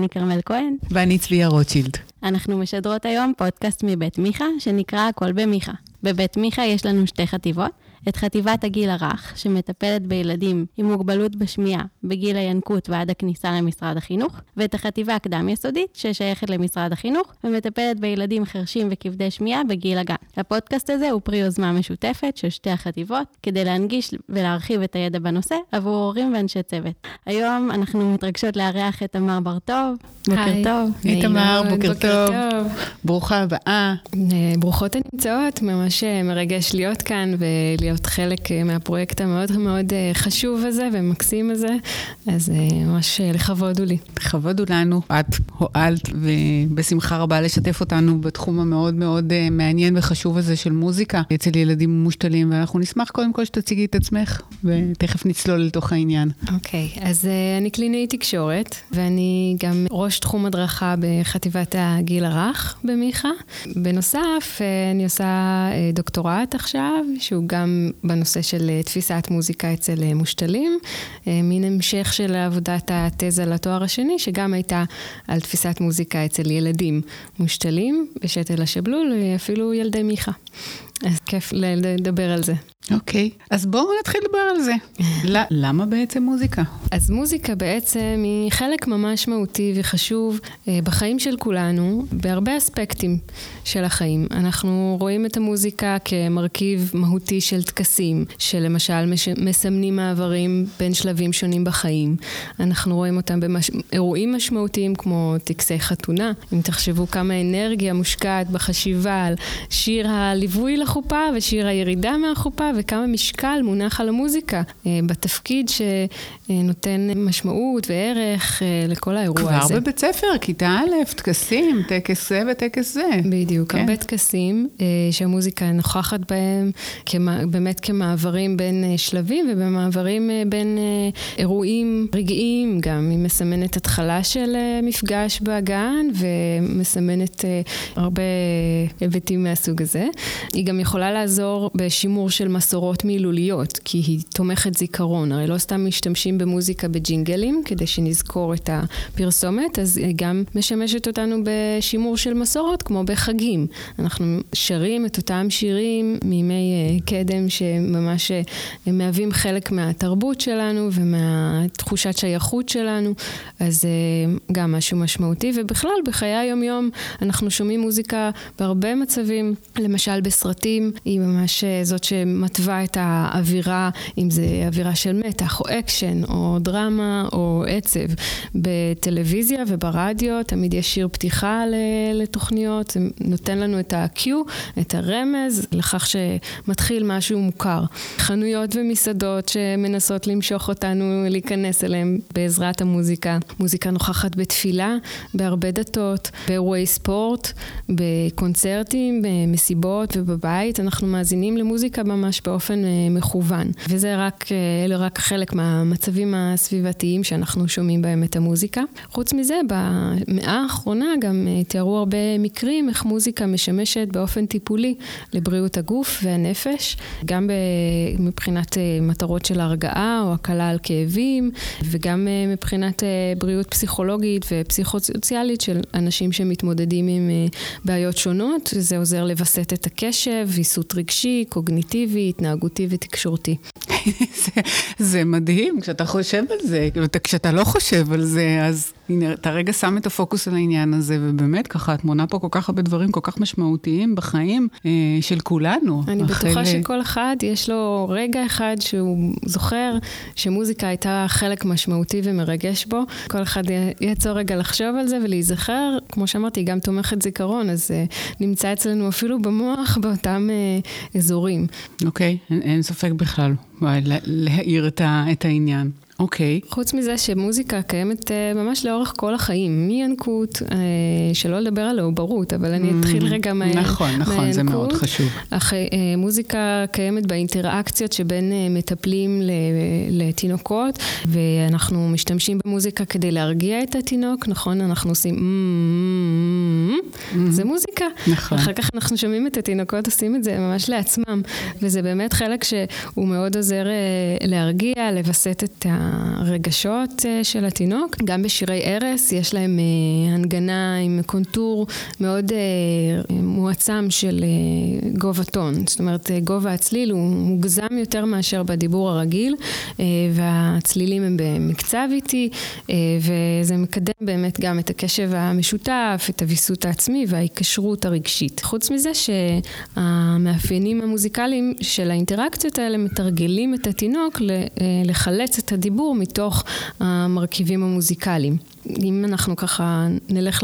אני כרמל כהן. ואני צביה רוטשילד. אנחנו משדרות היום פודקאסט מבית מיכה, שנקרא הכל במיכה. בבית מיכה יש לנו שתי חטיבות. את חטיבת הגיל הרך, שמטפלת בילדים עם מוגבלות בשמיעה בגיל הינקות ועד הכניסה למשרד החינוך, ואת החטיבה הקדם-יסודית, ששייכת למשרד החינוך, ומטפלת בילדים חרשים וכבדי שמיעה בגיל הגן. הפודקאסט הזה הוא פרי יוזמה משותפת של שתי החטיבות, כדי להנגיש ולהרחיב את הידע בנושא עבור הורים ואנשי צוות. היום אנחנו מתרגשות לארח את תמר בר-טוב. בוקר היי. טוב. היי, תמר, בוקר טוב. ברוכה הבאה. אה, ברוכות הנמצאות, ממש אה, מרגש להיות כאן ולהיות חלק אה, מהפרויקט המאוד מאוד אה, חשוב הזה ומקסים הזה, אז אה, ממש לכבוד הוא לי. לכבוד הוא לנו. את הועלת, ובשמחה רבה לשתף אותנו בתחום המאוד מאוד מעניין וחשוב הזה של מוזיקה אצל ילדים מושתלים, ואנחנו נשמח קודם כל שתציגי את עצמך, ותכף נצלול לתוך העניין. אוקיי, אז אה, אני קלינאי תקשורת, ואני גם ראש תחום הדרכה בחטיבת הגיל הרך במיכה. בנוסף, אני עושה דוקטורט עכשיו, שהוא גם בנושא של אה, תפיסת מוזיקה אצל אה, מושתלים, אה, מין המשך של עבודת התזה לתואר השני, שגם הייתה על תפיסת מוזיקה אצל ילדים מושתלים בשתל השבלול, אפילו ילדי מיכה. אז כיף לדבר על זה. אוקיי, אז בואו נתחיל לדבר על זה. ל- למה בעצם מוזיקה? אז מוזיקה בעצם היא חלק ממש מהותי וחשוב אה, בחיים של כולנו, בהרבה אספקטים של החיים. אנחנו רואים את המוזיקה כמרכיב מהותי של טקסים, שלמשל מש... מסמנים מעברים בין שלבים שונים בחיים. אנחנו רואים אותם באירועים במש... משמעותיים כמו טקסי חתונה. אם תחשבו כמה אנרגיה מושקעת בחשיבה על שיר הליווי לחופה ושיר הירידה מהחופה, וכמה משקל מונח על המוזיקה אה, בתפקיד שנותן משמעות וערך אה, לכל האירוע כבר הזה. כבר בבית ספר, כיתה א', טקסים, טקס זה וטקס זה. בדיוק, כן. הרבה טקסים אה, שהמוזיקה נוכחת בהם, כמה, באמת כמעברים בין שלבים ובמעברים בין אירועים רגעיים גם. היא מסמנת התחלה של מפגש בגן ומסמנת הרבה היבטים מהסוג הזה. היא גם יכולה לעזור בשימור של מסורות מילוליות, כי היא תומכת זיכרון. הרי לא סתם משתמשים במוזיקה בג'ינגלים כדי שנזכור את הפרסומת, אז היא גם משמשת אותנו בשימור של מסורות, כמו בחגים. אנחנו שרים את אותם שירים מימי uh, קדם שממש uh, מהווים חלק מהתרבות שלנו ומהתחושת שייכות שלנו, אז אה, גם משהו משמעותי. ובכלל, בחיי היום-יום אנחנו שומעים מוזיקה בהרבה מצבים, למשל בסרטים, היא ממש זאת שמתווה את האווירה, אם זה אווירה של מתח או אקשן או דרמה או עצב. בטלוויזיה וברדיו תמיד יש שיר פתיחה לתוכניות, זה נותן לנו את ה-cue, את הרמז, לכך שמתחיל משהו מוכר. חנויות ומסעדות שמנסות למשוך אותנו להיכנס אליהם בעזרת המוזיקה. מוזיקה נוכחת בתפילה, בהרבה דתות, באירועי ספורט, בקונצרטים, במסיבות ובבית. אנחנו מאזינים למוזיקה ממש באופן מכוון. וזה רק, אלה רק חלק מהמצבים הסביבתיים שאנחנו שומעים בהם את המוזיקה. חוץ מזה, במאה האחרונה גם תיארו הרבה מקרים איך מוזיקה משמשת באופן טיפולי לבריאות הגוף והנפש, גם מבחינת מטרות של הרגעה או הקלה על כאבים, וגם מבחינת בריאות פסיכולוגית ופסיכוסוציאלית של אנשים שמתמודדים עם בעיות שונות. זה עוזר לווסת את הקשב, ויסות רגשי, קוגניטיבי, התנהגותי ותקשורתי. זה, זה מדהים כשאתה חושב על זה, כשאתה לא חושב על זה, אז הנה, אתה רגע שם את הפוקוס על העניין הזה, ובאמת ככה, את מונה פה כל כך הרבה דברים כל כך משמעותיים בחיים אה, של כולנו. אני בטוחה שכל אחד יש לו רגע אחד שהוא זוכר שמוזיקה הייתה חלק משמעותי ומרגש בו. כל אחד יעצור רגע לחשוב על זה ולהיזכר, כמו שאמרתי, היא גם תומכת זיכרון, אז אה, נמצא אצלנו אפילו במוח באותם אה, אזורים. אוקיי, אין, אין ספק בכלל. להאיר את, ה, את העניין. אוקיי. Okay. חוץ מזה שמוזיקה קיימת uh, ממש לאורך כל החיים, מינקות, uh, שלא לדבר על העוברות, אבל אני אתחיל רגע מה... נכון, נכון. זה מאוד חשוב. אך, uh, מוזיקה קיימת באינטראקציות שבין uh, מטפלים לתינוקות, ואנחנו משתמשים במוזיקה כדי להרגיע את התינוק, נכון? אנחנו עושים... זה מוזיקה. נכון. אחר כך אנחנו שומעים את התינוקות עושים את זה ממש לעצמם, וזה באמת חלק שהוא מאוד עוזר uh, להרגיע, לווסת את ה... הרגשות של התינוק. גם בשירי ערש יש להם הנגנה עם קונטור מאוד מועצם של גובה טון. זאת אומרת, גובה הצליל הוא מוגזם יותר מאשר בדיבור הרגיל, והצלילים הם במקצב איטי, וזה מקדם באמת גם את הקשב המשותף, את הוויסות העצמי וההיקשרות הרגשית. חוץ מזה שהמאפיינים המוזיקליים של האינטראקציות האלה מתרגלים את התינוק לחלץ את הדיבור מתוך המרכיבים המוזיקליים. אם אנחנו ככה נלך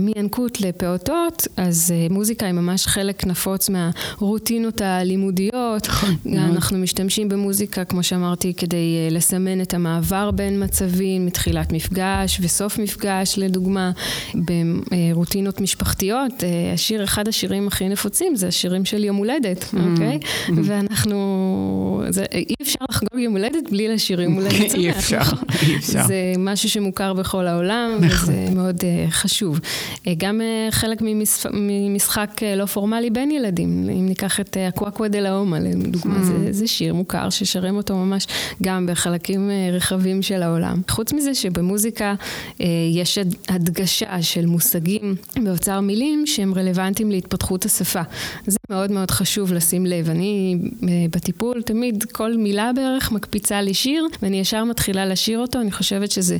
מינקות לפעוטות, אז אה, מוזיקה היא ממש חלק נפוץ מהרוטינות הלימודיות. נכון. אנחנו משתמשים במוזיקה, כמו שאמרתי, כדי אה, לסמן את המעבר בין מצבים, מתחילת מפגש וסוף מפגש, לדוגמה, ברוטינות משפחתיות. אה, השיר, אחד השירים הכי נפוצים זה השירים של יום הולדת, mm-hmm. אוקיי? Mm-hmm. ואנחנו, זה, אי אפשר לחגוג יום הולדת בלי לשיר יום הולדת שמח. אי אפשר, אי אפשר. זה משהו שמוכר. מוכר בכל העולם, נכון. וזה מאוד uh, חשוב. Uh, גם uh, חלק ממש, ממשחק uh, לא פורמלי בין ילדים, אם ניקח את אקוואקווה דה לאומה, לדוגמה, mm. זה, זה שיר מוכר ששרים אותו ממש גם בחלקים uh, רחבים של העולם. חוץ מזה שבמוזיקה uh, יש הדגשה של מושגים באוצר מילים שהם רלוונטיים להתפתחות השפה. זה מאוד מאוד חשוב לשים לב. אני uh, בטיפול תמיד כל מילה בערך מקפיצה לי שיר, ואני ישר מתחילה לשיר אותו, אני חושבת שזה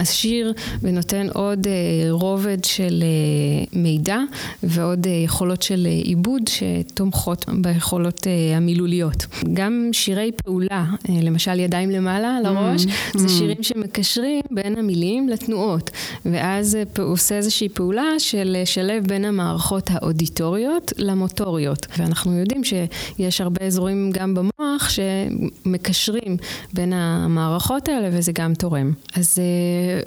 מעשיר ונותן עוד אה, רובד של אה, מידע ועוד אה, יכולות של עיבוד שתומכות ביכולות המילוליות. גם שירי פעולה, למשל ידיים למעלה על הראש, mm-hmm. זה שירים שמקשרים בין המילים לתנועות, ואז הוא עושה איזושהי פעולה של לשלב בין המערכות האודיטוריות למוטוריות. ואנחנו יודעים שיש הרבה אזורים גם במוח שמקשרים בין המערכות האלה וזה גם תורם. אז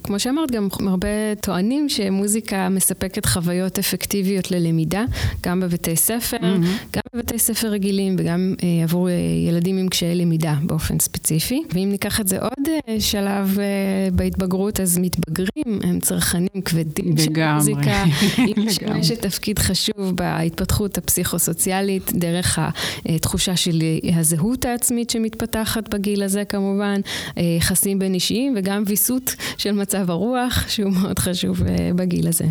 כמו שאמרת, גם הרבה טוענים שמוזיקה מספקת חוויות אפקטיביות ללמידה, גם בבתי ספר, mm-hmm. בבתי ספר רגילים וגם אה, עבור אה, ילדים עם קשיי למידה באופן ספציפי. ואם ניקח את זה עוד אה, שלב אה, בהתבגרות, אז מתבגרים הם צרכנים כבדים של מוזיקה. היא משמשת תפקיד חשוב בהתפתחות הפסיכוסוציאלית, דרך התחושה של הזהות העצמית שמתפתחת בגיל הזה כמובן, אה, יחסים בין אישיים וגם ויסות של מצב הרוח, שהוא מאוד חשוב אה, בגיל הזה.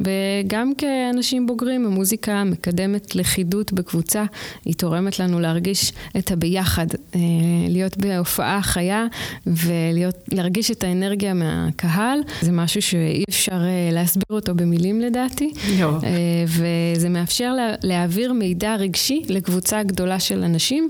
וגם כאנשים בוגרים, המוזיקה מקדמת לכידות בקבוצה, היא תורמת לנו להרגיש את הביחד, אה, להיות בהופעה חיה ולהרגיש את האנרגיה מהקהל, זה משהו שאי אפשר אה, להסביר אותו במילים לדעתי. לא. וזה מאפשר להעביר מידע רגשי לקבוצה גדולה של אנשים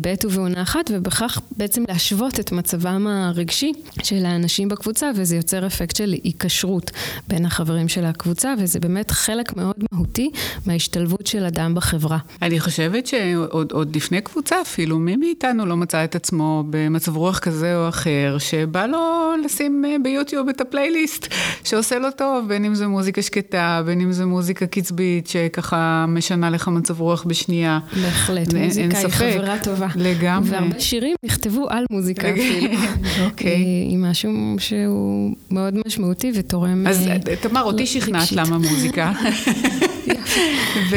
בעת ובעונה אחת, ובכך בעצם להשוות את מצבם הרגשי של האנשים בקבוצה, וזה יוצר אפקט של היקשרות בין החברים של הקבוצה, וזה באמת חלק מאוד מהותי מההשתלבות של אדם בחברה. אני חושבת שעוד לפני קבוצה אפילו, מי מאיתנו לא מצא את עצמו במצב רוח כזה או אחר, שבא לו לשים אה, ביוטיוב את הפלייליסט שעושה לו טוב, בין אם זה מוזיקה שקטה, בין אם זה מוזיקה קצבית, שככה משנה לך מצב רוח בשנייה. בהחלט, מוזיקה היא חברה טובה. לגמרי. והרבה שירים נכתבו על מוזיקה אפילו. אוקיי. אה, עם משהו שהוא מאוד משמעותי ותורם... אז אה, תמר, אותי שכנעת למה מוזיקה.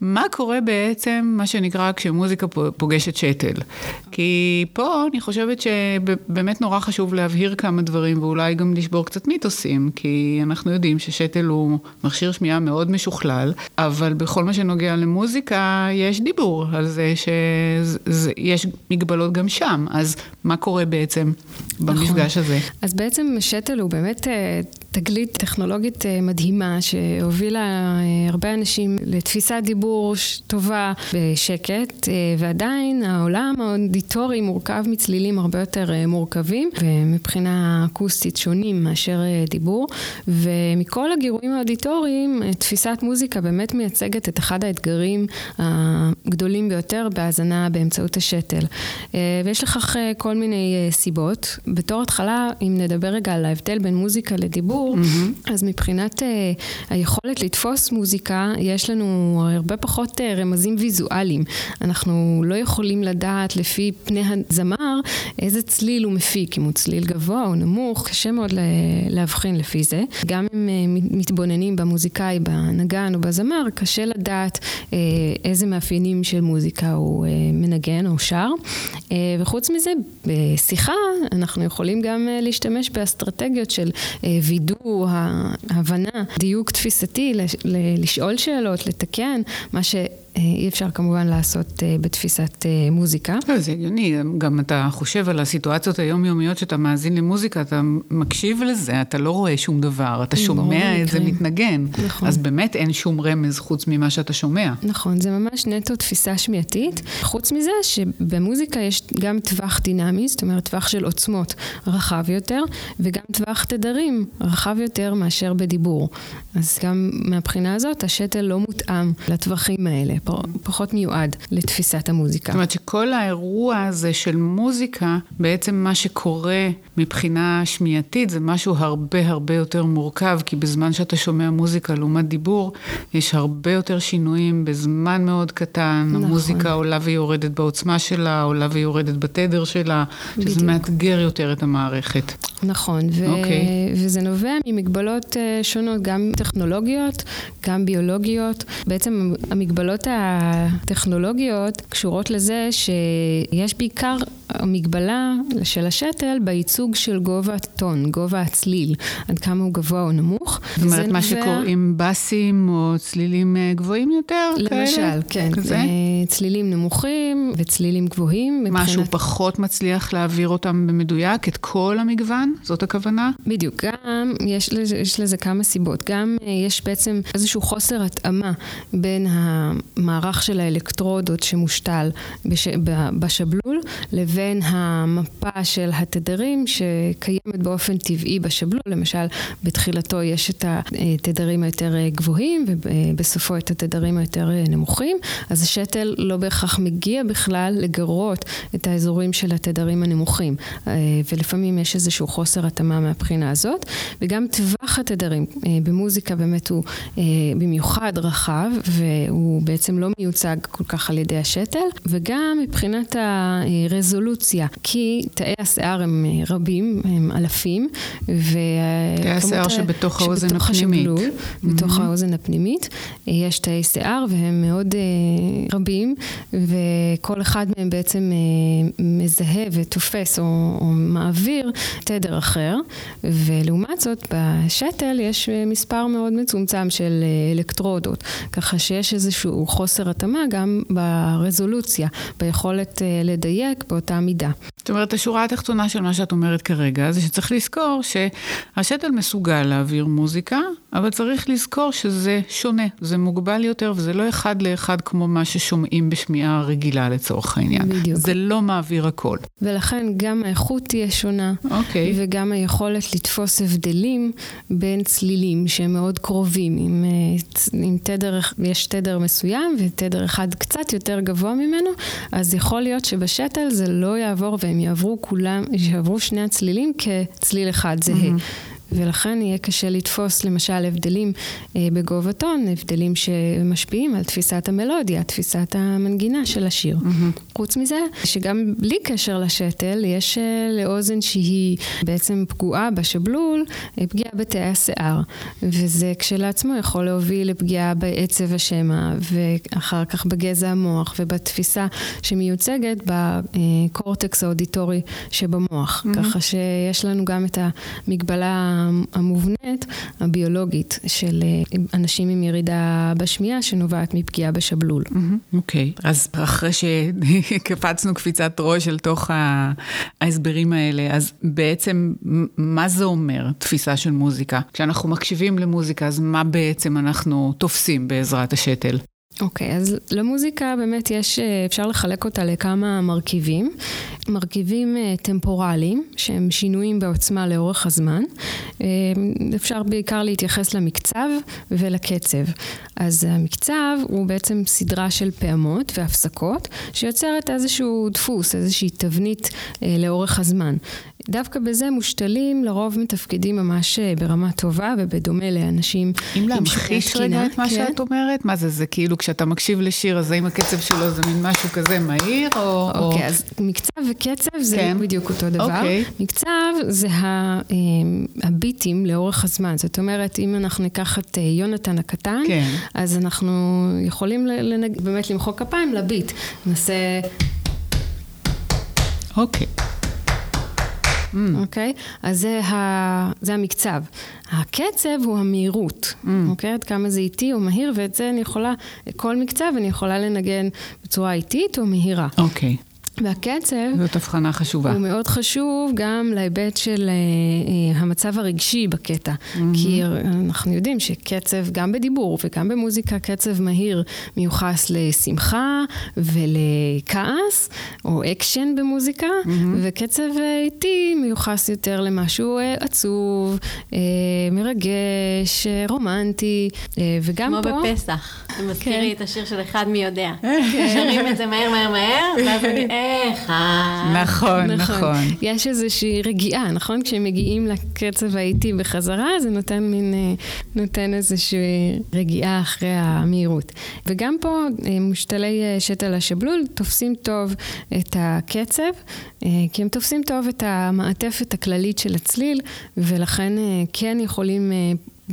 ומה קורה בעצם, מה שנקרא, כשמוזיקה פוגשת שתל? כי פה אני חושבת שבאמת נורא חשוב להבהיר כמה דברים, ואולי גם לשבור קצת מיתוסים, כי אנחנו יודעים ששתל הוא מכשיר שמיעה מאוד משוכלל, אבל בכל מה שנוגע למוזיקה, יש דיבור על זה שיש מגבלות גם שם. אז מה קורה בעצם במפגש נכון. הזה? אז בעצם שתל הוא באמת אה, תגלית טכנולוגית אה, מדהימה שהובילה אה, הרבה אנשים לתפיסת דיבור טובה בשקט, אה, ועדיין העולם האודיטורי מורכב מצלילים הרבה יותר מורכבים, ומבחינה אקוסטית שונים מאשר דיבור, ומכל הגירויים האודיטוריים תפיסת מוזיקה באמת מייצגת את אחד האתגרים הגדולים ביותר בהאזנה באמצעות השתל. ויש לכך כל מיני סיבות. בתור התחלה, אם נדבר רגע על ההבדל בין מוזיקה לדיבור, בדיבור, mm-hmm. אז מבחינת אה, היכולת לתפוס מוזיקה, יש לנו הרבה פחות אה, רמזים ויזואליים. אנחנו לא יכולים לדעת לפי פני הזמר איזה צליל הוא מפיק, אם הוא צליל גבוה או נמוך, קשה מאוד להבחין לפי זה. גם אם מתבוננים במוזיקאי, בנגן או בזמר, קשה לדעת איזה מאפיינים של מוזיקה הוא מנגן או שר. וחוץ מזה, בשיחה אנחנו יכולים גם להשתמש באסטרטגיות של וידוא, הבנה, דיוק תפיסתי, לשאול שאלות, לתקן, מה ש... אי אפשר כמובן לעשות אה, בתפיסת אה, מוזיקה. לא, זה הגיוני, גם אתה חושב על הסיטואציות היומיומיות שאתה מאזין למוזיקה, אתה מקשיב לזה, אתה לא רואה שום דבר, אתה שומע את זה מתנגן. נכון. אז באמת אין שום רמז חוץ ממה שאתה שומע. נכון, זה ממש נטו תפיסה שמיעתית. חוץ מזה שבמוזיקה יש גם טווח דינמי, זאת אומרת טווח של עוצמות רחב יותר, וגם טווח תדרים רחב יותר מאשר בדיבור. אז גם מהבחינה הזאת השתל לא מותאם לטווחים האלה. פחות מיועד לתפיסת המוזיקה. זאת אומרת שכל האירוע הזה של מוזיקה, בעצם מה שקורה מבחינה שמיעתית זה משהו הרבה הרבה יותר מורכב, כי בזמן שאתה שומע מוזיקה לעומת דיבור, יש הרבה יותר שינויים בזמן מאוד קטן. נכון. המוזיקה עולה ויורדת בעוצמה שלה, עולה ויורדת בתדר שלה, בדיוק. שזה מאתגר יותר את המערכת. נכון, ו- okay. אוקיי. וזה נובע ממגבלות uh, שונות, גם טכנולוגיות, גם ביולוגיות. בעצם המגבלות הטכנולוגיות קשורות לזה שיש בעיקר המגבלה של השתל בייצוג של גובה הטון, גובה הצליל, עד כמה הוא גבוה או נמוך. זאת אומרת, מה שקוראים בסים או צלילים אה, גבוהים יותר? למשל, כאלה? כן. כזה? צלילים נמוכים וצלילים גבוהים. מבחינת... משהו פחות מצליח להעביר אותם במדויק, את כל המגוון? זאת הכוונה? בדיוק. גם יש לזה, יש לזה כמה סיבות. גם אה, יש בעצם איזשהו חוסר התאמה בין המערך של האלקטרודות שמושתל בש... בשבלול לבין... המפה של התדרים שקיימת באופן טבעי בשבלול, למשל בתחילתו יש את התדרים היותר גבוהים ובסופו את התדרים היותר נמוכים, אז השתל לא בהכרח מגיע בכלל לגרות את האזורים של התדרים הנמוכים, ולפעמים יש איזשהו חוסר התאמה מהבחינה הזאת, וגם טווח התדרים במוזיקה באמת הוא במיוחד רחב, והוא בעצם לא מיוצג כל כך על ידי השתל, וגם מבחינת הרזולוציה כי תאי השיער הם אה, רבים, הם אלפים, תאי השיער שבתוך האוזן שבתוך הפנימית. השבלול, mm-hmm. בתוך האוזן הפנימית, אה, יש תאי שיער והם מאוד uh, רבים, וכל אחד מהם בעצם uh, מזהה ותופס או, או מעביר תדר אחר, ולעומת זאת בשתל יש מספר מאוד מצומצם של אלקטרודות, ככה שיש איזשהו חוסר התאמה גם ברזולוציה, ביכולת uh, לדייק באותה מידה. זאת אומרת, השורה התחתונה של מה שאת אומרת כרגע, זה שצריך לזכור שהשתל מסוגל להעביר מוזיקה, אבל צריך לזכור שזה שונה, זה מוגבל יותר, וזה לא אחד לאחד כמו מה ששומעים בשמיעה רגילה לצורך העניין. בדיוק. זה לא מעביר הכל. ולכן גם האיכות תהיה שונה, אוקיי. וגם היכולת לתפוס הבדלים בין צלילים שהם מאוד קרובים, עם, אה, עם תדר, יש תדר מסוים ותדר אחד קצת יותר גבוה ממנו, אז יכול להיות שבשתל זה לא יעבור והם יעברו כולם, יעברו שני הצלילים כצליל אחד זהה. Mm-hmm. ולכן יהיה קשה לתפוס למשל הבדלים אה, בגובה טון, הבדלים שמשפיעים על תפיסת המלודיה, תפיסת המנגינה של השיר. Mm-hmm. חוץ מזה, שגם בלי קשר לשתל, יש אה, לאוזן שהיא בעצם פגועה בשבלול, אה, פגיעה בתאי השיער, וזה כשלעצמו יכול להוביל לפגיעה בעצב השמע, ואחר כך בגזע המוח ובתפיסה שמיוצגת בקורטקס האודיטורי שבמוח, mm-hmm. ככה שיש לנו גם את המגבלה המובנית, הביולוגית, של אה, אנשים עם ירידה בשמיעה שנובעת מפגיעה בשבלול. אוקיי, okay. אז אחרי שקפצנו קפיצת ראש אל תוך ההסברים האלה, אז בעצם מה זה אומר תפיסה של מוזיקה? כשאנחנו מקשיבים למוזיקה, אז מה בעצם אנחנו תופסים בעזרת השתל? אוקיי, okay, אז למוזיקה באמת יש, אה, אפשר לחלק אותה לכמה מרכיבים. מרכיבים אה, טמפורליים, שהם שינויים בעוצמה לאורך הזמן. אה, אפשר בעיקר להתייחס למקצב ולקצב. אז המקצב הוא בעצם סדרה של פעמות והפסקות, שיוצרת איזשהו דפוס, איזושהי תבנית לאורך הזמן. דווקא בזה מושתלים לרוב מתפקדים ממש אה, ברמה טובה ובדומה לאנשים אם להמחיש רגע את מה כן. שאת אומרת, מה זה, זה כאילו כשאתה מקשיב לשיר, אז האם הקצב שלו זה מין משהו כזה מהיר, או... אוקיי, או... אז מקצב וקצב זה כן. בדיוק אותו דבר. אוקיי. מקצב זה אה, הביטים לאורך הזמן. זאת אומרת, אם אנחנו ניקח את אה, יונתן הקטן, כן. אז אנחנו יכולים לנג... באמת למחוא כפיים לביט. נעשה, אוקיי. אוקיי? אז זה, ה... זה המקצב. הקצב הוא המהירות, אוקיי? עד כמה זה איטי או מהיר, ואת זה אני יכולה, כל מקצב אני יכולה לנגן בצורה איטית או מהירה. אוקיי. והקצב... זאת הבחנה חשובה. הוא מאוד חשוב גם להיבט של אה, אה, המצב הרגשי בקטע. אמ-הממ. כי אנחנו יודעים שקצב, גם בדיבור וגם במוזיקה, קצב מהיר מיוחס לשמחה ולכעס, או אקשן במוזיקה, אמ-הממ. וקצב אה, איטי מיוחס יותר למשהו אה, עצוב, אה, מרגש, אה, רומנטי, אה, וגם כמו פה... בפסח. זה מזכיר כן. לי את השיר של אחד מי יודע. שרים את זה מהר מהר מהר, ואז אני, אחד. נכון, נכון. יש איזושהי רגיעה, נכון? כשהם מגיעים לקצב האיטי בחזרה, זה נותן מין, אה, נותן איזושהי רגיעה אחרי המהירות. וגם פה אה, מושתלי אה, שתל השבלול תופסים טוב את הקצב, כי הם תופסים טוב את המעטפת הכללית של הצליל, ולכן כן יכולים...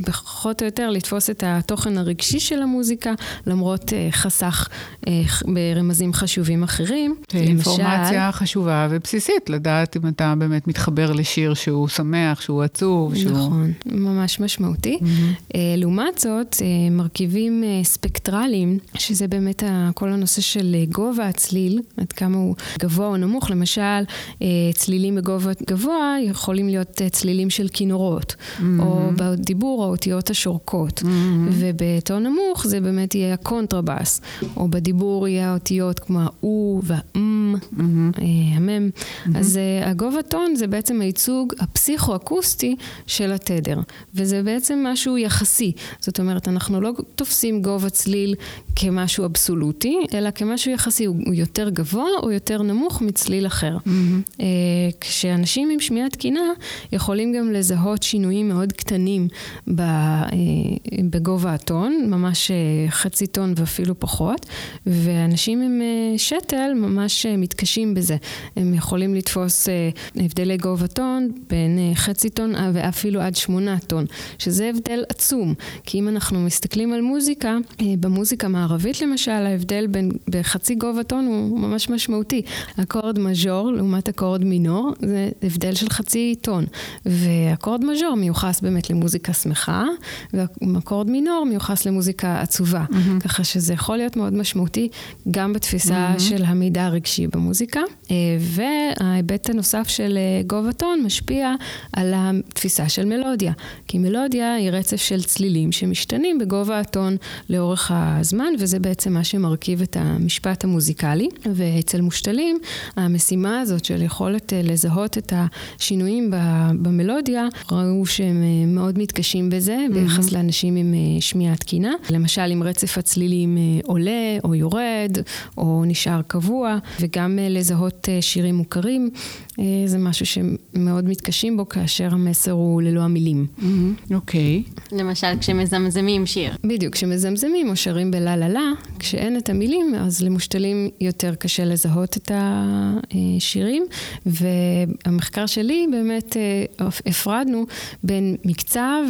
אה, פחות או יותר לתפוס את התוכן הרגשי של המוזיקה, למרות אה, חסך אה, ברמזים חשובים אחרים. אינפורמציה חשובה ובסיסית, לדעת אם אתה באמת מתחבר לשיר שהוא שמח, שהוא עצוב, שהוא... נכון, ממש משמעותי. Mm-hmm. לעומת זאת, אה, מרכיבים אה, ספקטרליים, שזה באמת ה- כל הנושא של אה, גובה הצליל, עד כמה הוא גבוה או נמוך, למשל, אה, צלילים בגובה גבוה יכולים להיות אה, צלילים של כינורות, mm-hmm. או בדיבור האותיות השורקות, mm-hmm. ובטון נמוך זה באמת יהיה הקונטרבאס, או בדיבור יהיה האותיות כמו ה-או וה-אם, אמ-הממ. המם. אמ-הממ. אז אה, הגובה טון זה בעצם הייצוג הפסיכו-אקוסטי של התדר, וזה בעצם משהו יחסי. זאת אומרת, אנחנו לא תופסים גובה צליל כמשהו אבסולוטי, אלא כמשהו יחסי, הוא יותר גבוה או יותר נמוך מצליל אחר. אמ-הממ. כשאנשים עם שמיעה תקינה יכולים גם לזהות שינויים מאוד קטנים ב- אה, בגובה הטון, ממש אה, חצי טון ואפילו פחות, ואנשים עם אה, שתל ממש אה, מתקשים בזה. הם יכולים לתפוס אה, הבדלי גובה טון בין אה, חצי טון אה, ואפילו עד שמונה טון, שזה הבדל עצום. כי אם אנחנו מסתכלים על מוזיקה, אה, במוזיקה המערבית למשל, ההבדל בין בחצי גובה טון הוא ממש משמעותי. אקורד מז'ור לעומת אקורד מינור, זה הבדל של חצי טון. ואקורד מז'ור מיוחס באמת למוזיקה שמחה, ואקורד מינור מיוחס למוזיקה עצובה. Mm-hmm. ככה שזה יכול להיות מאוד משמעותי גם בתפיסה mm-hmm. של המידע הרגשי במוזיקה. אה, וההיבט הנוסף של אה, גובה טון משפיע על התפיסה של מלודיה. כי מלודיה היא רצף של צלילים שמשתנים בגובה הטון לאורך הזמן, וזה בעצם מה שמרכיב את המשפט המוזיקלי. ואצל מושתלים, המשימה הזאת של יכולת אה, לזהות את השינויים במלודיה, ראו שהם מאוד מתקשים בזה ביחס. לאנשים עם אה, שמיעה תקינה. למשל, אם רצף הצלילים אה, עולה או יורד, או נשאר קבוע, וגם אה, לזהות שירים מוכרים, זה משהו שמאוד מתקשים בו כאשר המסר הוא ללא המילים. אוקיי. למשל, כשמזמזמים שיר. בדיוק, כשמזמזמים או שרים בלה לה לה, כשאין את המילים, אז למושתלים יותר קשה לזהות את השירים. והמחקר שלי באמת הפרדנו בין מקצב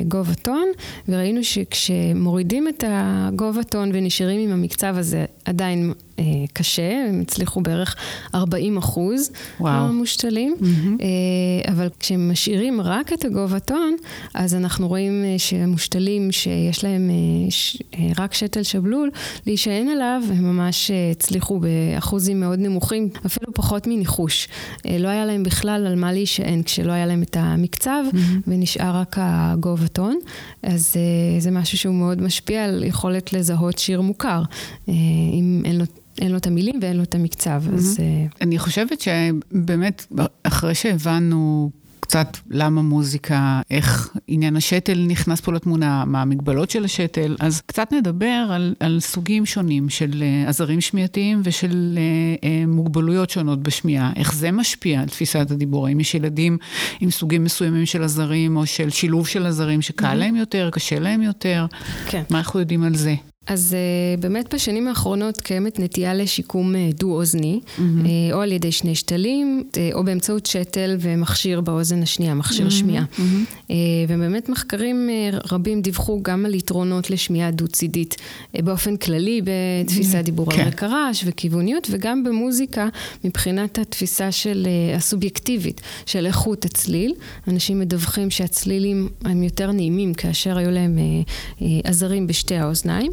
לגובה טון, וראינו שכשמורידים את הגובה טון ונשארים עם המקצב הזה עדיין אה, קשה, הם הצליחו בערך 40 אחוז וואו. המושתלים, mm-hmm. אה, אבל כשמשאירים רק את הגובה טון, אז אנחנו רואים אה, שהמושתלים שיש להם אה, ש, אה, רק שתל שבלול, להישען עליו, הם ממש אה, הצליחו באחוזים מאוד נמוכים, אפילו פחות מניחוש. אה, לא היה להם בכלל על מה להישען כשלא היה להם את המקצב, mm-hmm. ונשאר רק הגובה טון. אז אה, זה משהו שהוא מאוד משפיע על יכולת לזהות שיר מוכר, אה, אם אין לו... אין לו את המילים ואין לו את המקצב, mm-hmm. אז... אה, אני חושבת שבאמת, אחרי שהבנו קצת למה מוזיקה, איך עניין השתל נכנס פה לתמונה, מה המגבלות של השתל, אז קצת נדבר על, על סוגים שונים של אה, עזרים שמיעתיים ושל אה, אה, מוגבלויות שונות בשמיעה, איך זה משפיע על תפיסת הדיבור, האם יש ילדים עם סוגים מסוימים של עזרים או של שילוב של עזרים שקל mm-hmm. להם יותר, קשה להם יותר, כן. מה אנחנו יודעים על זה? אז uh, באמת בשנים האחרונות קיימת נטייה לשיקום uh, דו-אוזני, mm-hmm. uh, או על ידי שני שתלים, uh, או באמצעות שתל ומכשיר באוזן השנייה, מכשיר mm-hmm. שמיעה. Mm-hmm. Uh, ובאמת מחקרים uh, רבים דיווחו גם על יתרונות לשמיעה דו-צידית, uh, באופן כללי בתפיסת mm-hmm. דיבור כן. על רקע רעש וכיווניות, וגם במוזיקה מבחינת התפיסה של uh, הסובייקטיבית, של איכות הצליל. אנשים מדווחים שהצלילים הם יותר נעימים כאשר היו להם uh, uh, עזרים בשתי האוזניים.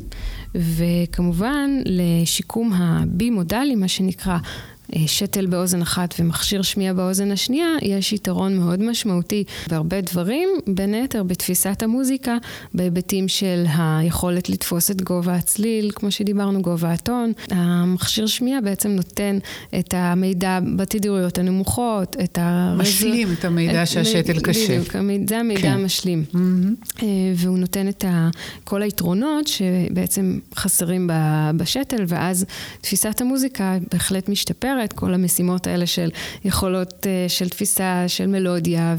וכמובן לשיקום הבי-מודלי, מה שנקרא שתל באוזן אחת ומכשיר שמיעה באוזן השנייה, יש יתרון מאוד משמעותי בהרבה דברים, בין היתר בתפיסת המוזיקה, בהיבטים של היכולת לתפוס את גובה הצליל, כמו שדיברנו, גובה הטון. המכשיר שמיעה בעצם נותן את המידע בתדירויות הנמוכות, את הרז... משלים את המידע את שהשתל מ... קשה. בדיוק, זה המידע כן. המשלים. Mm-hmm. והוא נותן את ה... כל היתרונות שבעצם חסרים בשתל, ואז תפיסת המוזיקה בהחלט משתפרת. אחרת, כל המשימות האלה של יכולות אה, של תפיסה של מלודיה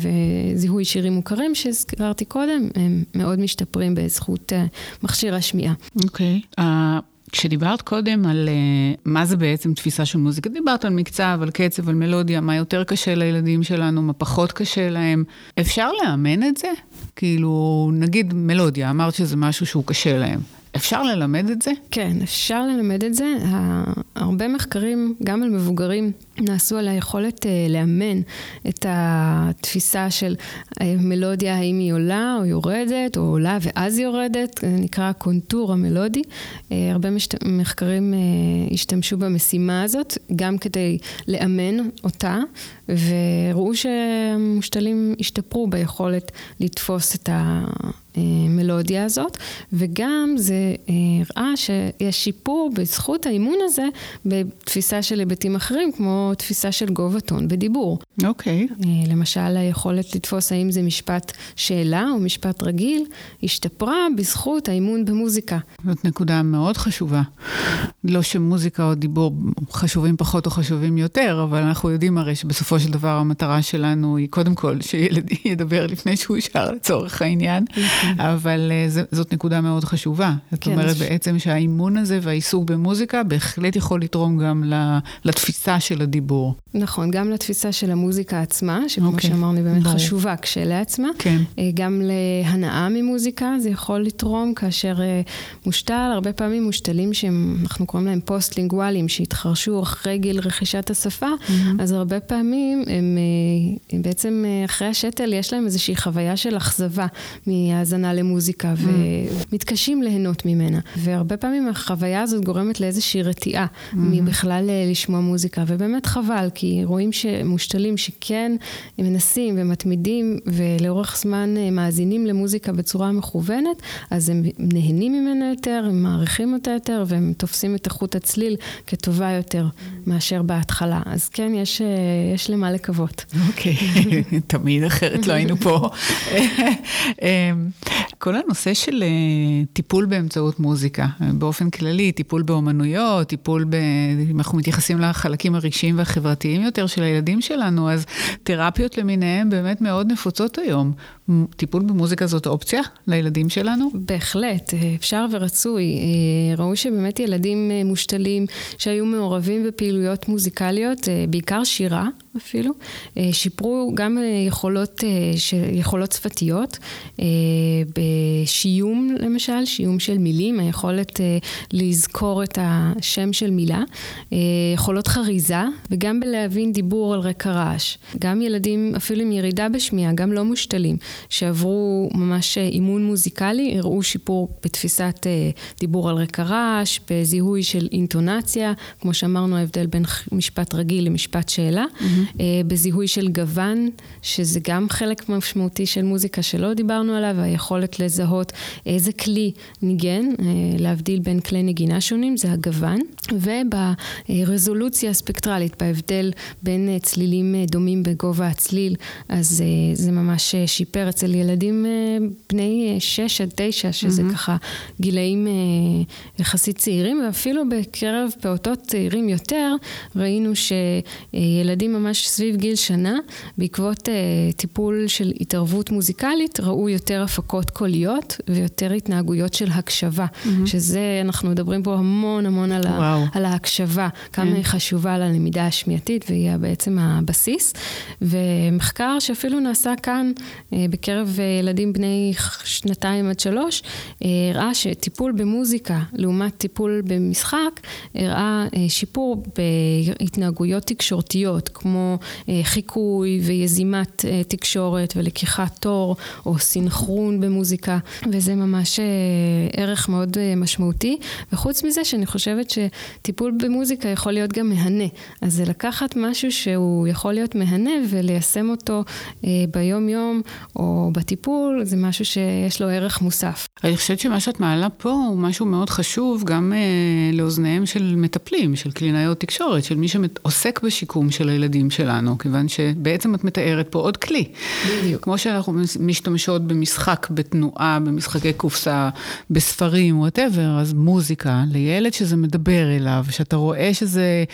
וזיהוי שירים מוכרים שהזכרתי קודם, הם מאוד משתפרים בזכות אה, מכשיר השמיעה. אוקיי. Okay. Uh... כשדיברת קודם על uh, מה זה בעצם תפיסה של מוזיקה, דיברת על מקצב, על קצב, על מלודיה, מה יותר קשה לילדים שלנו, מה פחות קשה להם. אפשר לאמן את זה? כאילו, נגיד מלודיה, אמרת שזה משהו שהוא קשה להם. אפשר ללמד את זה? כן, אפשר ללמד את זה. הרבה מחקרים, גם על מבוגרים, נעשו על היכולת אה, לאמן את התפיסה של מלודיה, האם היא עולה או יורדת, או עולה ואז יורדת, זה נקרא הקונטור המלודי. אה, הרבה משת... מחקרים אה, השתמשו במשימה הזאת, גם כדי לאמן אותה, וראו שהמושתלים השתפרו ביכולת לתפוס את ה... המלודיה הזאת, וגם זה הראה שיש שיפור בזכות האימון הזה בתפיסה של היבטים אחרים, כמו תפיסה של גובה טון בדיבור. אוקיי. Okay. למשל, היכולת לתפוס האם זה משפט שאלה או משפט רגיל, השתפרה בזכות האימון במוזיקה. זאת נקודה מאוד חשובה. לא שמוזיקה או דיבור חשובים פחות או חשובים יותר, אבל אנחנו יודעים הרי שבסופו של דבר המטרה שלנו היא קודם כל שילד ידבר לפני שהוא שר לצורך העניין. אבל uh, זאת נקודה מאוד חשובה. זאת כן, אומרת. בעצם שהאימון הזה והעיסוק במוזיקה בהחלט יכול לתרום גם לתפיסה של הדיבור. נכון, גם לתפיסה של המוזיקה עצמה, שכמו. אוקיי, שאמרנו, באמת. חשובה כשלעצמה. כן. Uh, גם להנאה ממוזיקה זה יכול לתרום, כאשר uh, מושתל, הרבה פעמים מושתלים שאנחנו קוראים להם פוסט-לינגואלים, שהתחרשו אחרי גיל רכישת השפה. אז הרבה פעמים הם, בעצם אחרי השתל יש להם איזושהי חוויה של אכזבה מהאזנה למוזיקה, mm. ומתקשים ליהנות ממנה. והרבה פעמים החוויה הזאת גורמת לאיזושהי רתיעה mm-hmm. מבכלל אה, לשמוע מוזיקה, ובאמת חבל, כי רואים שמושתלים שכן מנסים ומתמידים, ולאורך זמן אה, מאזינים למוזיקה בצורה מכוונת, אז הם נהנים ממנה יותר, הם מעריכים אותה יותר, והם תופסים את איכות הצליל כטובה יותר מאשר בהתחלה. אז כן, יש, אה, יש למה לקוות. אוקיי, okay. תמיד אחרת לא היינו פה. כל הנושא של uh, טיפול באמצעות מוזיקה, באופן כללי, טיפול באומנויות, טיפול ב... אם אנחנו מתייחסים לחלקים הרגשיים והחברתיים יותר של הילדים שלנו, אז תרפיות למיניהם באמת מאוד נפוצות היום. טיפול במוזיקה זאת אופציה לילדים שלנו? בהחלט, אפשר ורצוי. אה, ראו שבאמת ילדים אה, מושתלים שהיו מעורבים בפעילויות מוזיקליות, בעיקר שירה אפילו, שיפרו גם יכולות, יכולות שפתיות. בשיום למשל, שיום של מילים, היכולת לזכור את השם של מילה, יכולות חריזה וגם בלהבין דיבור על רקע רעש. גם ילדים אפילו עם ירידה בשמיעה, גם לא מושתלים, שעברו ממש אה, אימון מוזיקלי, הראו שיפור בתפיסת דיבור על רקע רעש, בזיהוי של אינטונציה, כמו שאמרנו ההבדל בין משפט רגיל למשפט שאלה, mm-hmm. Uh, בזיהוי של גוון, שזה גם חלק משמעותי של מוזיקה שלא דיברנו עליו, היכולת יכולת לזהות איזה כלי ניגן, להבדיל בין כלי נגינה שונים, זה הגוון, וברזולוציה הספקטרלית, בהבדל בין צלילים דומים בגובה הצליל, אז זה ממש שיפר אצל ילדים בני 6 עד 9, שזה mm-hmm. ככה גילאים יחסית צעירים, ואפילו בקרב פעוטות צעירים יותר, ראינו שילדים ממש סביב גיל שנה, בעקבות טיפול של התערבות מוזיקלית, ראו יותר הפקות קוליות ויותר התנהגויות של הקשבה, mm-hmm. שזה, אנחנו מדברים פה המון המון על, ה, על ההקשבה, כמה כן. היא חשובה ללמידה השמיעתית, והיא בעצם הבסיס. ומחקר שאפילו נעשה כאן בקרב ילדים בני שנתיים עד שלוש, הראה שטיפול במוזיקה לעומת טיפול במשחק, הראה שיפור בהתנהגויות תקשורתיות, כמו חיקוי ויזימת תקשורת ולקיחת תור, או סינכרון במוזיקה, וזה ממש ערך מאוד משמעותי. וחוץ מזה, שאני חושבת שטיפול במוזיקה יכול להיות גם מהנה. אז זה לקחת משהו שהוא יכול להיות מהנה וליישם אותו ביום-יום או בטיפול, זה משהו שיש לו ערך מוסף. אני חושבת שמה שאת מעלה פה הוא משהו מאוד חשוב גם אה, לאוזניהם של מטפלים, של קלינאיות תקשורת, של מי שעוסק בשיקום של הילדים שלנו, כיוון שבעצם את מתארת פה עוד כלי. בדיוק. כמו שאנחנו משתמשות במשחק, בתנועה, במשחקי קופסה, בספרים, וואטאבר, אז מוזיקה, לילד שזה מדבר אליו, שאתה רואה שזה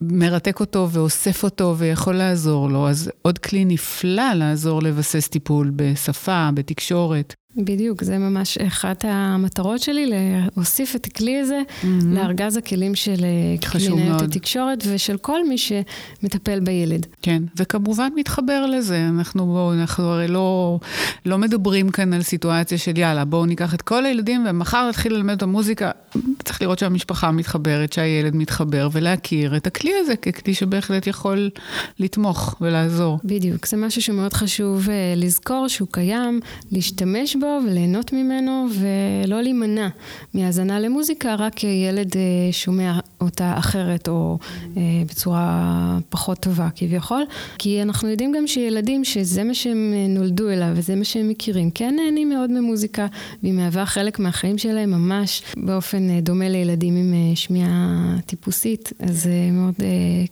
מרתק אותו ואוסף אותו ויכול לעזור לו, אז עוד כלי נפלא לעזור לבסס טיפול בשפה, בתקשורת. בדיוק, זה ממש אחת המטרות שלי, להוסיף את הכלי הזה mm-hmm. לארגז הכלים של אה, קלינאיות התקשורת ושל כל מי שמטפל בילד. כן, וכמובן מתחבר לזה, אנחנו, בוא, אנחנו הרי לא, לא מדברים כאן על סיטואציה של יאללה, בואו ניקח את כל הילדים ומחר נתחיל ללמד את המוזיקה. צריך לראות שהמשפחה מתחברת, שהילד מתחבר, ולהכיר את הכלי הזה ככלי שבהחלט יכול לתמוך ולעזור. בדיוק, זה משהו שמאוד חשוב אה, לזכור שהוא קיים, להשתמש בו. בו וליהנות ממנו ולא להימנע מהאזנה למוזיקה, רק ילד אה, שומע אותה אחרת או אה, בצורה פחות טובה כביכול. כי אנחנו יודעים גם שילדים שזה מה שהם אה, נולדו אליו וזה מה שהם מכירים, כן נהנים מאוד ממוזיקה והיא מהווה חלק מהחיים שלהם ממש באופן דומה לילדים עם שמיעה טיפוסית, אז זה מאוד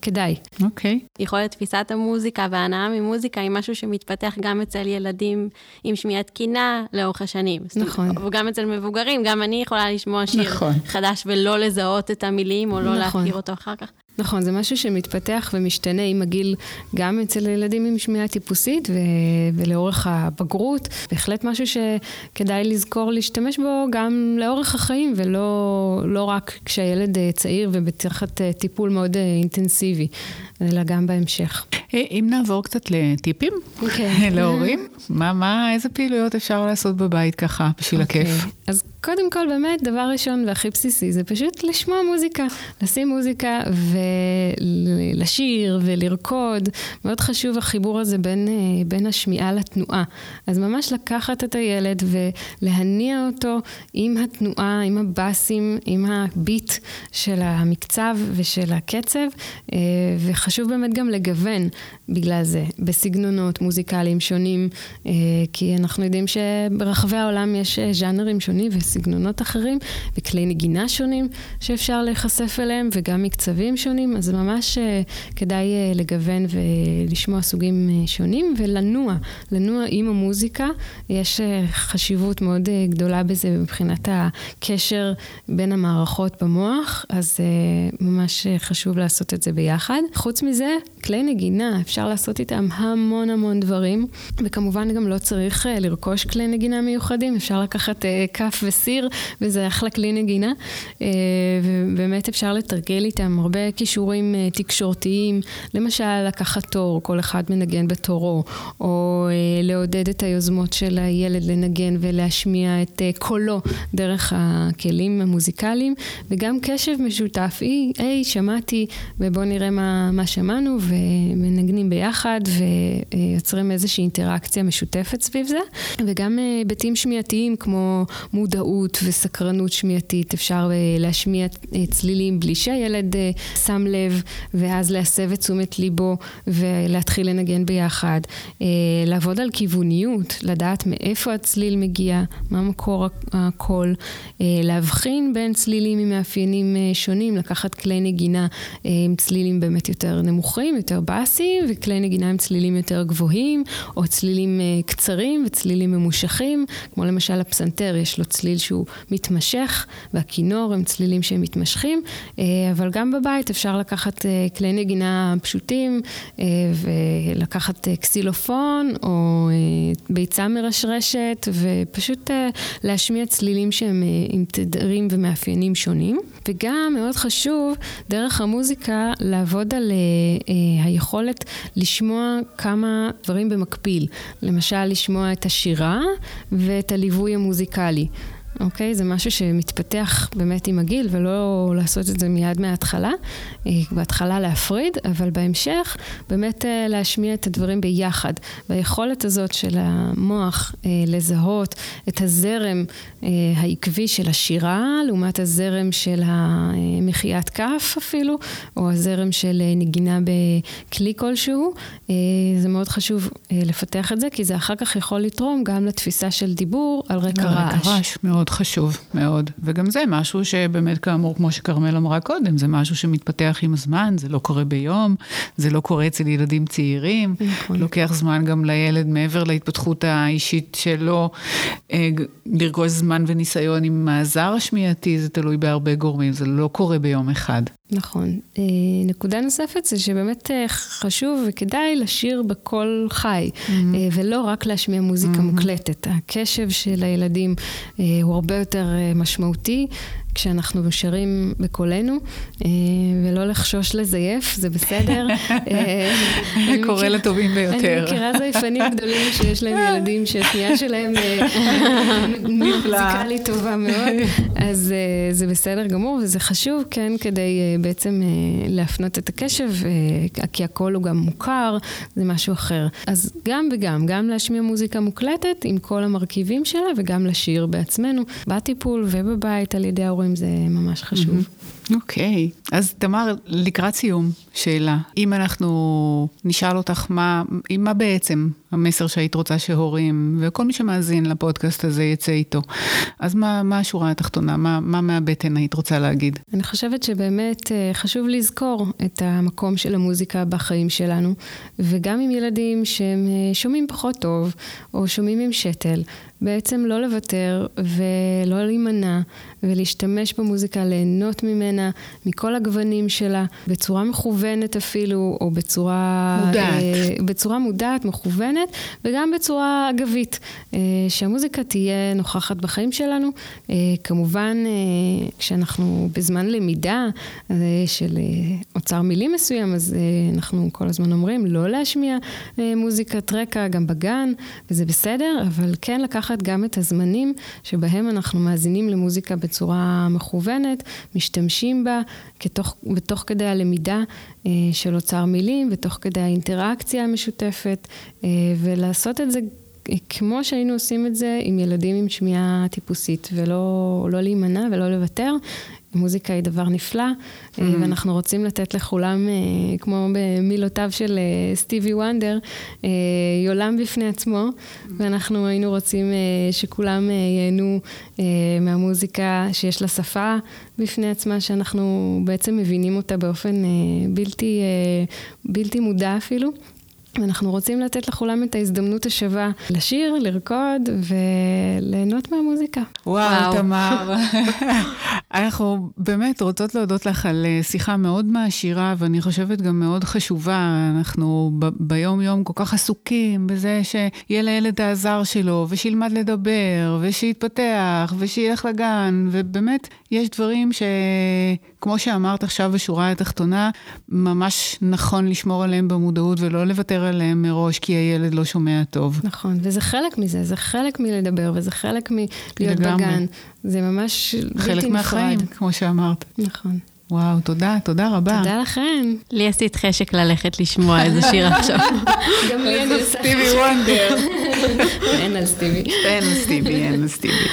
כדאי. אוקיי. Okay. יכולת תפיסת המוזיקה וההנאה ממוזיקה היא משהו שמתפתח גם אצל ילדים עם שמיעה תקינה, לאורך השנים. נכון. וגם אצל מבוגרים, גם אני יכולה לשמוע שיר נכון. חדש ולא לזהות את המילים, או לא נכון. להכיר אותו אחר כך. נכון, זה משהו שמתפתח ומשתנה עם הגיל, גם אצל ילדים עם שמיעה טיפוסית ו- ולאורך הבגרות. בהחלט משהו שכדאי לזכור להשתמש בו גם לאורך החיים, ולא לא רק כשהילד אה, צעיר ובתחת אה, טיפול מאוד אה, אינטנסיבי, אלא גם בהמשך. אם נעבור קצת לטיפים okay. אוקיי. להורים, מה, מה, איזה פעילויות אפשר לעשות בבית ככה, בשביל okay. הכיף? אוקיי. אז קודם כל, באמת, דבר ראשון והכי בסיסי, זה פשוט לשמוע מוזיקה. לשים מוזיקה ולשיר ולרקוד. מאוד חשוב החיבור הזה בין, אה, בין השמיעה לתנועה. אז ממש לקחת את הילד ולהניע אותו עם התנועה, עם הבאסים, עם הביט של המקצב ושל הקצב, אה, וחשוב באמת גם לגוון בגלל זה, בסגנונות מוזיקליים שונים, אה, כי אנחנו יודעים שברחבי העולם יש ז'אנרים שונים. סגנונות אחרים וכלי נגינה שונים שאפשר להיחשף אליהם וגם מקצבים שונים, אז ממש uh, כדאי uh, לגוון ולשמוע סוגים uh, שונים ולנוע, לנוע עם המוזיקה. יש חשיבות מאוד גדולה בזה מבחינת הקשר בין המערכות במוח, אז ממש חשוב לעשות את זה ביחד. חוץ מזה, כלי נגינה, אפשר לעשות איתם המון המון דברים, וכמובן גם לא צריך לרכוש כלי נגינה מיוחדים, אפשר לקחת כף וסיר. סיר, וזה אחלה כלי נגינה. אה, ובאמת אפשר לתרגל איתם הרבה כישורים אה, תקשורתיים, למשל לקחת תור, כל אחד מנגן בתורו, או אה, לעודד את היוזמות של הילד לנגן ולהשמיע את קולו דרך הכלים המוזיקליים, וגם קשב משותף. היי, היי, שמעתי, ובואו נראה מה, מה שמענו, ומנגנים ביחד, ויוצרים איזושהי אינטראקציה משותפת סביב זה. וגם היבטים שמיעתיים כמו מודעות. וסקרנות שמיעתית, אפשר אה, להשמיע אה, צלילים בלי שהילד אה, שם שם לב, ואז להסב את תשומת ליבו ולהתחיל לנגן ביחד. אה, לעבוד על כיווניות, לדעת מאיפה הצליל מגיע, מה מקור הקול, אה, להבחין בין צלילים עם מאפיינים אה, שונים, לקחת כלי נגינה עם צלילים באמת יותר נמוכים, יותר באסיים, וכלי נגינה עם צלילים יותר גבוהים, או צלילים קצרים וצלילים ממושכים, כמו למשל הפסנתר, יש לו צליל שהוא מתמשך, והכינור הם צלילים שהם מתמשכים, אבל גם בבית אפשר לקחת כלי נגינה פשוטים ולקחת קסילופון או ביצה מרשרשת, ופשוט להשמיע צלילים שהם עם תדרים ומאפיינים שונים. וגם מאוד חשוב, דרך המוזיקה, לעבוד על היכולת לשמוע כמה דברים במקביל. למשל, לשמוע את השירה ואת הליווי המוזיקלי. אוקיי? זה משהו שמתפתח באמת עם הגיל, ולא לעשות את זה מיד מההתחלה. אה, בהתחלה להפריד, אבל בהמשך באמת אה, להשמיע את הדברים ביחד. והיכולת הזאת של המוח אה, לזהות את הזרם העקבי של השירה, לעומת הזרם של המחיית כף אפילו, או הזרם של נגינה בכלי כלשהו, זה מאוד חשוב לפתח את זה, כי זה אחר כך יכול לתרום גם לתפיסה של דיבור על רקע רעש. רעש, מאוד. מאוד חשוב, מאוד. וגם זה משהו שבאמת, כאמור, כמו שכרמל אמרה קודם, זה משהו שמתפתח עם הזמן, זה לא קורה ביום, זה לא קורה אצל ילדים צעירים. נכון. לוקח זמן גם לילד, מעבר להתפתחות האישית שלו, אה, לרכוש זמן וניסיון עם הזר השמיעתי, זה תלוי בהרבה גורמים, זה לא קורה ביום אחד. נכון. אה, נקודה נוספת זה שבאמת אה, חשוב וכדאי לשיר בקול חי, mm-hmm. ולא רק להשמיע מוזיקה mm-hmm. מוקלטת. הקשב של הילדים הוא הרבה יותר משמעותי. כשאנחנו שרים בקולנו, ולא לחשוש לזייף, זה בסדר. קורה לטובים ביותר. אני מכירה זייפנים גדולים שיש להם ילדים שהשמיעה שלהם מוזיקלית טובה מאוד, אז זה בסדר גמור, וזה חשוב, כן, כדי בעצם אה, להפנות את הקשב, אה, כי הקול הוא גם מוכר, זה משהו אחר. אז גם וגם, גם להשמיע מוזיקה מוקלטת עם כל המרכיבים שלה, וגם לשיר בעצמנו, בטיפול ובבית על ידי ההורים, זה ממש חשוב. אוקיי, okay. אז תמר, לקראת סיום, שאלה. אם אנחנו נשאל אותך מה, מה בעצם המסר שהיית רוצה שהורים, וכל מי שמאזין לפודקאסט הזה יצא איתו, אז מה, מה השורה התחתונה? מה, מה מהבטן היית רוצה להגיד? אני חושבת שבאמת אה, חשוב לזכור את המקום של המוזיקה בחיים שלנו, וגם עם ילדים שהם אה, שומעים פחות טוב, או שומעים עם שתל, בעצם לא לוותר ולא להימנע ולהשתמש במוזיקה, ליהנות ממנה, מכל הגוונים שלה, בצורה מכוונת אפילו, או בצורה... מודעת. אה, בצורה מודעת, מכוונת, וגם בצורה אגבית. אה, שהמוזיקה תהיה נוכחת בחיים שלנו. אה, כמובן, אה, כשאנחנו בזמן למידה אה, של אה, אוצר מילים מסוים, אז אה, אנחנו כל הזמן אומרים לא להשמיע אה, מוזיקת רקע גם בגן, וזה בסדר, אבל כן לקחת גם את הזמנים שבהם אנחנו מאזינים למוזיקה בצורה מכוונת, משתמשים בה כתוך, בתוך כדי הלמידה אה, של אוצר מילים ותוך כדי האינטראקציה המשותפת, אה, ולעשות את זה כמו שהיינו עושים את זה עם ילדים עם שמיעה טיפוסית, ולא לא להימנע ולא לוותר. מוזיקה היא דבר נפלא, mm-hmm. ואנחנו רוצים לתת לכולם, אה, כמו במילותיו של אה, סטיבי וונדר, יולם בפני עצמו, mm-hmm. ואנחנו היינו רוצים שכולם ייהנו מהמוזיקה שיש לה שפה בפני עצמה, שאנחנו בעצם מבינים אותה באופן בלתי, בלתי מודע אפילו. ואנחנו רוצים לתת לכולם את ההזדמנות השווה לשיר, לרקוד וליהנות מהמוזיקה. וואו, וואו. תמר. אנחנו באמת רוצות להודות לך על אה, שיחה מאוד מעשירה, ואני חושבת גם מאוד חשובה. אנחנו ב- ביום-יום כל כך עסוקים בזה שיהיה לילד העזר שלו, ושילמד לדבר, ושיתפתח, ושילך לגן, ובאמת, יש דברים שכמו שאמרת עכשיו בשורה התחתונה, ממש נכון לשמור עליהם במודעות ולא לוותר עליהם מראש, כי הילד לא שומע טוב. נכון, וזה חלק מזה, זה חלק מלדבר, וזה חלק מלהיות בגן. זה ממש בלתי נפרד. חלק מהחיים, כמו שאמרת. נכון. וואו, תודה, תודה רבה. תודה לכם. לי עשית חשק ללכת לשמוע איזה שיר עכשיו. גם לי אני עושה סטיבי וונדר. אין על סטיבי. אין על סטיבי, אין על סטיבי.